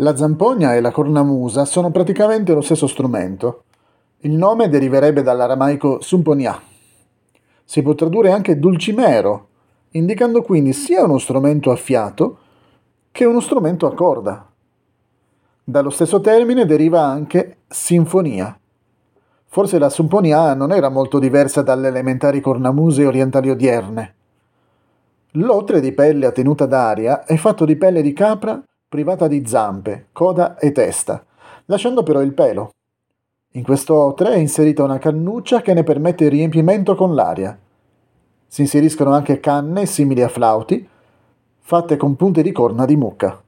La zampogna e la cornamusa sono praticamente lo stesso strumento. Il nome deriverebbe dall'aramaico sumponia. Si può tradurre anche dulcimero, indicando quindi sia uno strumento a fiato che uno strumento a corda. Dallo stesso termine deriva anche sinfonia. Forse la sumponia non era molto diversa dalle elementari cornamuse orientali odierne. L'otre di pelle a tenuta d'aria è fatto di pelle di capra privata di zampe, coda e testa, lasciando però il pelo. In questo otre è inserita una cannuccia che ne permette il riempimento con l'aria. Si inseriscono anche canne simili a flauti, fatte con punte di corna di mucca.